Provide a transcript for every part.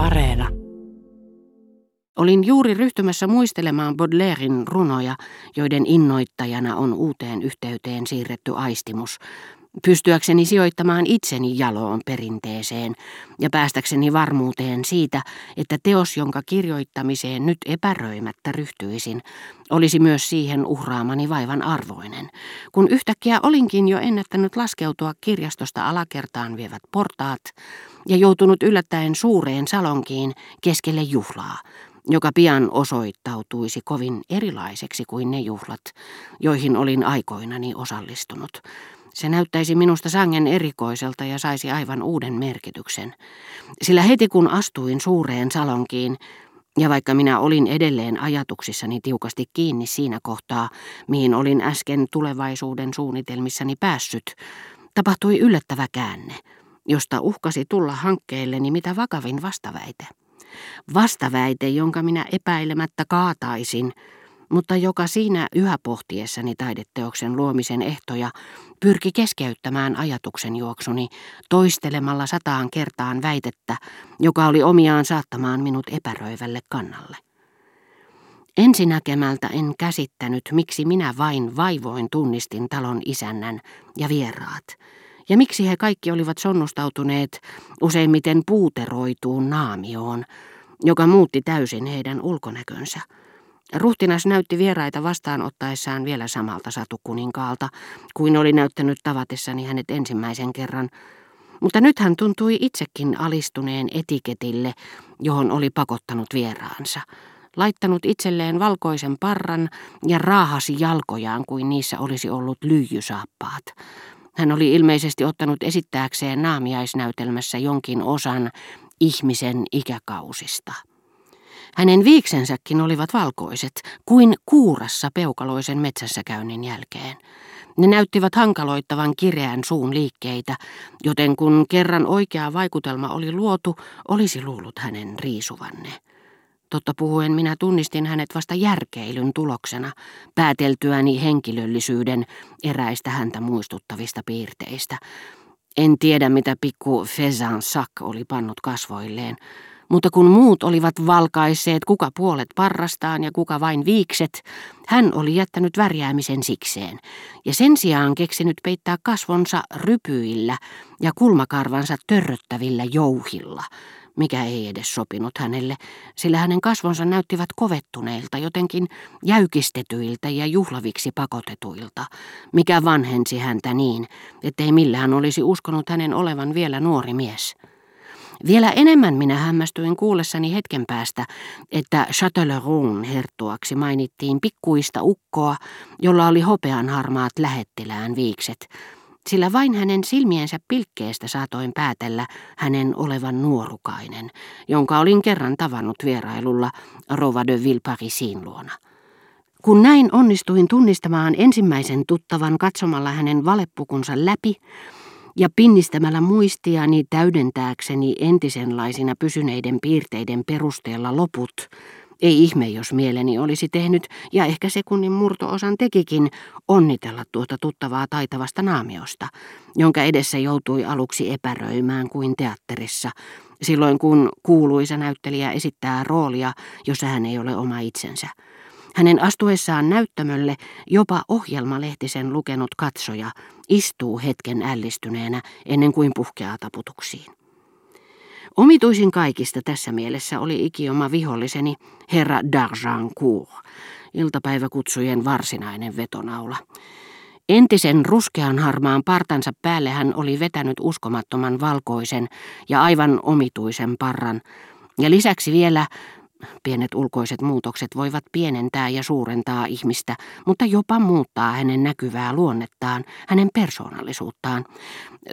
Areena. Olin juuri ryhtymässä muistelemaan Baudelairein runoja, joiden innoittajana on uuteen yhteyteen siirretty aistimus, pystyäkseni sijoittamaan itseni jaloon perinteeseen ja päästäkseni varmuuteen siitä, että teos, jonka kirjoittamiseen nyt epäröimättä ryhtyisin, olisi myös siihen uhraamani vaivan arvoinen, kun yhtäkkiä olinkin jo ennättänyt laskeutua kirjastosta alakertaan vievät portaat ja joutunut yllättäen suureen salonkiin keskelle juhlaa, joka pian osoittautuisi kovin erilaiseksi kuin ne juhlat, joihin olin aikoinani osallistunut. Se näyttäisi minusta sangen erikoiselta ja saisi aivan uuden merkityksen. Sillä heti kun astuin suureen salonkiin, ja vaikka minä olin edelleen ajatuksissani tiukasti kiinni siinä kohtaa, mihin olin äsken tulevaisuuden suunnitelmissani päässyt, tapahtui yllättävä käänne, josta uhkasi tulla hankkeelleni mitä vakavin vastaväite. Vastaväite, jonka minä epäilemättä kaataisin, mutta joka siinä yhä pohtiessani taideteoksen luomisen ehtoja pyrki keskeyttämään ajatuksen juoksuni toistelemalla sataan kertaan väitettä, joka oli omiaan saattamaan minut epäröivälle kannalle. Ensinäkemältä en käsittänyt, miksi minä vain vaivoin tunnistin talon isännän ja vieraat, ja miksi he kaikki olivat sonnustautuneet useimmiten puuteroituun naamioon, joka muutti täysin heidän ulkonäkönsä. Ruhtinas näytti vieraita vastaanottaessaan vielä samalta satukuninkaalta, kuin oli näyttänyt tavatessani hänet ensimmäisen kerran, mutta nyt hän tuntui itsekin alistuneen etiketille, johon oli pakottanut vieraansa. Laittanut itselleen valkoisen parran ja raahasi jalkojaan kuin niissä olisi ollut lyijysaappaat. Hän oli ilmeisesti ottanut esittääkseen naamiaisnäytelmässä jonkin osan ihmisen ikäkausista. Hänen viiksensäkin olivat valkoiset, kuin kuurassa peukaloisen metsässä käynnin jälkeen. Ne näyttivät hankaloittavan kireän suun liikkeitä, joten kun kerran oikea vaikutelma oli luotu, olisi luullut hänen riisuvanne. Totta puhuen minä tunnistin hänet vasta järkeilyn tuloksena, pääteltyäni henkilöllisyyden eräistä häntä muistuttavista piirteistä. En tiedä, mitä pikku Fezan Sak oli pannut kasvoilleen, mutta kun muut olivat valkaisseet kuka puolet parrastaan ja kuka vain viikset, hän oli jättänyt värjäämisen sikseen ja sen sijaan keksinyt peittää kasvonsa rypyillä ja kulmakarvansa törröttävillä jouhilla, mikä ei edes sopinut hänelle, sillä hänen kasvonsa näyttivät kovettuneilta, jotenkin jäykistetyiltä ja juhlaviksi pakotetuilta, mikä vanhensi häntä niin, ettei millään olisi uskonut hänen olevan vielä nuori mies. Vielä enemmän minä hämmästyin kuullessani hetken päästä, että Châtelleraun herttuaksi mainittiin pikkuista ukkoa, jolla oli hopean harmaat lähettilään viikset, sillä vain hänen silmiensä pilkkeestä saatoin päätellä hänen olevan nuorukainen, jonka olin kerran tavannut vierailulla Rova de Villeparisin luona. Kun näin onnistuin tunnistamaan ensimmäisen tuttavan katsomalla hänen valeppukunsa läpi, ja pinnistämällä muistiani täydentääkseni entisenlaisina pysyneiden piirteiden perusteella loput, ei ihme, jos mieleni olisi tehnyt, ja ehkä sekunnin murtoosan tekikin, onnitella tuota tuttavaa taitavasta naamiosta, jonka edessä joutui aluksi epäröimään kuin teatterissa, silloin kun kuuluisa näyttelijä esittää roolia, jossa hän ei ole oma itsensä. Hänen astuessaan näyttämölle jopa ohjelmalehtisen lukenut katsoja istuu hetken ällistyneenä ennen kuin puhkeaa taputuksiin. Omituisin kaikista tässä mielessä oli ikioma viholliseni, herra D'Argencourt, iltapäiväkutsujen varsinainen vetonaula. Entisen ruskean harmaan partansa päälle hän oli vetänyt uskomattoman valkoisen ja aivan omituisen parran, ja lisäksi vielä Pienet ulkoiset muutokset voivat pienentää ja suurentaa ihmistä, mutta jopa muuttaa hänen näkyvää luonnettaan, hänen persoonallisuuttaan.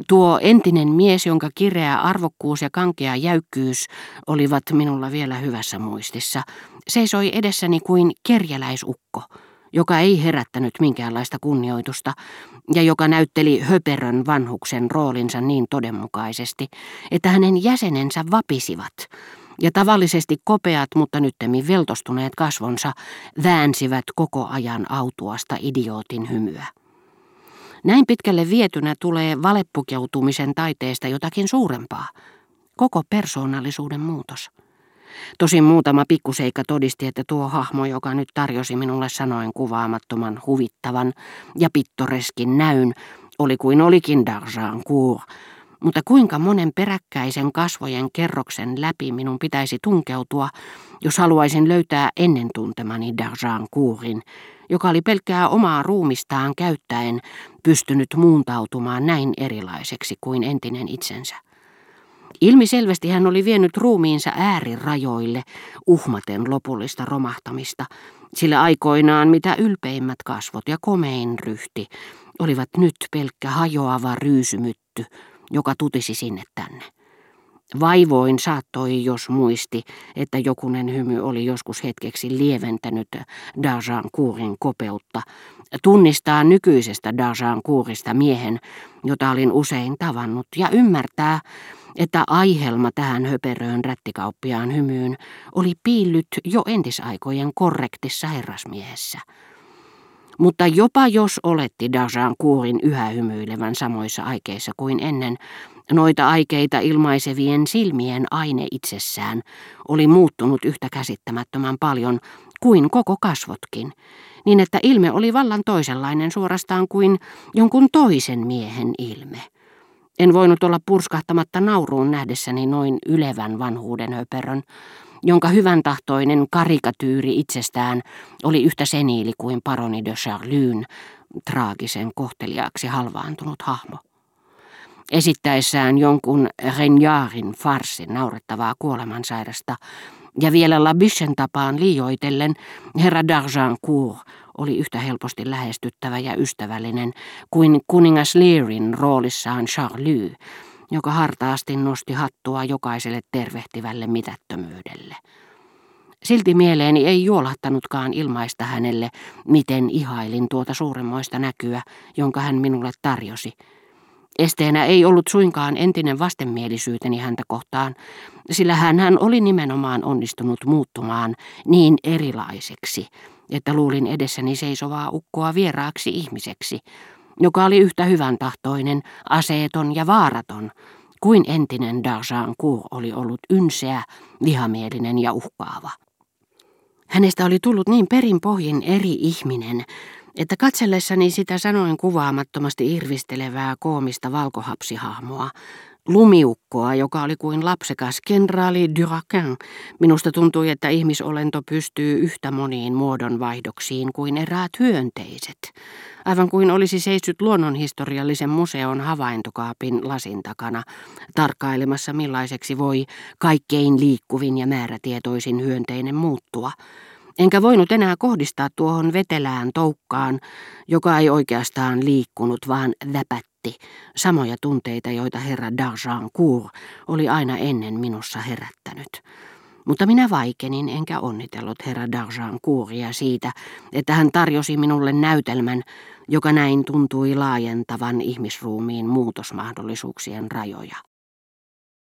Tuo entinen mies, jonka kireä arvokkuus ja kankea jäykkyys olivat minulla vielä hyvässä muistissa, seisoi edessäni kuin kerjäläisukko, joka ei herättänyt minkäänlaista kunnioitusta ja joka näytteli höperön vanhuksen roolinsa niin todenmukaisesti, että hänen jäsenensä vapisivat – ja tavallisesti kopeat, mutta nyttemmin veltostuneet kasvonsa väänsivät koko ajan autuasta idiootin hymyä. Näin pitkälle vietynä tulee valeppukeutumisen taiteesta jotakin suurempaa. koko persoonallisuuden muutos. Tosin muutama pikkuseikka todisti, että tuo hahmo, joka nyt tarjosi minulle sanoen kuvaamattoman huvittavan ja pittoreskin näyn, oli kuin olikin D'Argencourt, mutta kuinka monen peräkkäisen kasvojen kerroksen läpi minun pitäisi tunkeutua, jos haluaisin löytää ennen tuntemani D'Argencourtin, joka oli pelkkää omaa ruumistaan käyttäen pystynyt muuntautumaan näin erilaiseksi kuin entinen itsensä. Ilmiselvästi hän oli vienyt ruumiinsa äärirajoille uhmaten lopullista romahtamista, sillä aikoinaan mitä ylpeimmät kasvot ja komein ryhti olivat nyt pelkkä hajoava ryysymytty, joka tutisi sinne tänne. Vaivoin saattoi, jos muisti, että jokunen hymy oli joskus hetkeksi lieventänyt Dajan kuurin kopeutta, tunnistaa nykyisestä Dajan kuurista miehen, jota olin usein tavannut, ja ymmärtää, että aihelma tähän höperöön rättikauppiaan hymyyn oli piillyt jo entisaikojen korrektissa herrasmiehessä. Mutta jopa jos oletti Dajan kuurin yhä hymyilevän samoissa aikeissa kuin ennen, noita aikeita ilmaisevien silmien aine itsessään oli muuttunut yhtä käsittämättömän paljon kuin koko kasvotkin, niin että ilme oli vallan toisenlainen suorastaan kuin jonkun toisen miehen ilme. En voinut olla purskahtamatta nauruun nähdessäni noin ylevän vanhuuden höperön, jonka hyvän tahtoinen karikatyyri itsestään oli yhtä seniili kuin paroni de Charlyn, traagisen kohteliaaksi halvaantunut hahmo. Esittäessään jonkun Renjaarin farsin naurettavaa kuolemansairasta ja vielä Labichen tapaan liioitellen herra d'Argencourt oli yhtä helposti lähestyttävä ja ystävällinen kuin kuningas Learin roolissaan Charlie, joka hartaasti nosti hattua jokaiselle tervehtivälle mitättömyydelle. Silti mieleeni ei juolahtanutkaan ilmaista hänelle, miten ihailin tuota suuremmoista näkyä, jonka hän minulle tarjosi. Esteenä ei ollut suinkaan entinen vastenmielisyyteni häntä kohtaan, sillä hän oli nimenomaan onnistunut muuttumaan niin erilaiseksi, että luulin edessäni seisovaa ukkoa vieraaksi ihmiseksi, joka oli yhtä hyvän tahtoinen, aseeton ja vaaraton, kuin entinen D'Argencourt oli ollut ynseä, vihamielinen ja uhkaava. Hänestä oli tullut niin perinpohjin eri ihminen, että katsellessani sitä sanoin kuvaamattomasti irvistelevää koomista valkohapsihahmoa, lumiukkoa, joka oli kuin lapsekas kenraali Durakin. Minusta tuntui, että ihmisolento pystyy yhtä moniin muodonvaihdoksiin kuin eräät hyönteiset. Aivan kuin olisi seissyt luonnonhistoriallisen museon havaintokaapin lasin takana, tarkkailemassa millaiseksi voi kaikkein liikkuvin ja määrätietoisin hyönteinen muuttua. Enkä voinut enää kohdistaa tuohon vetelään toukkaan, joka ei oikeastaan liikkunut, vaan väpätti samoja tunteita, joita herra D'Argencourt oli aina ennen minussa herättänyt. Mutta minä vaikenin enkä onnitellut herra D'Argencourtia siitä, että hän tarjosi minulle näytelmän, joka näin tuntui laajentavan ihmisruumiin muutosmahdollisuuksien rajoja.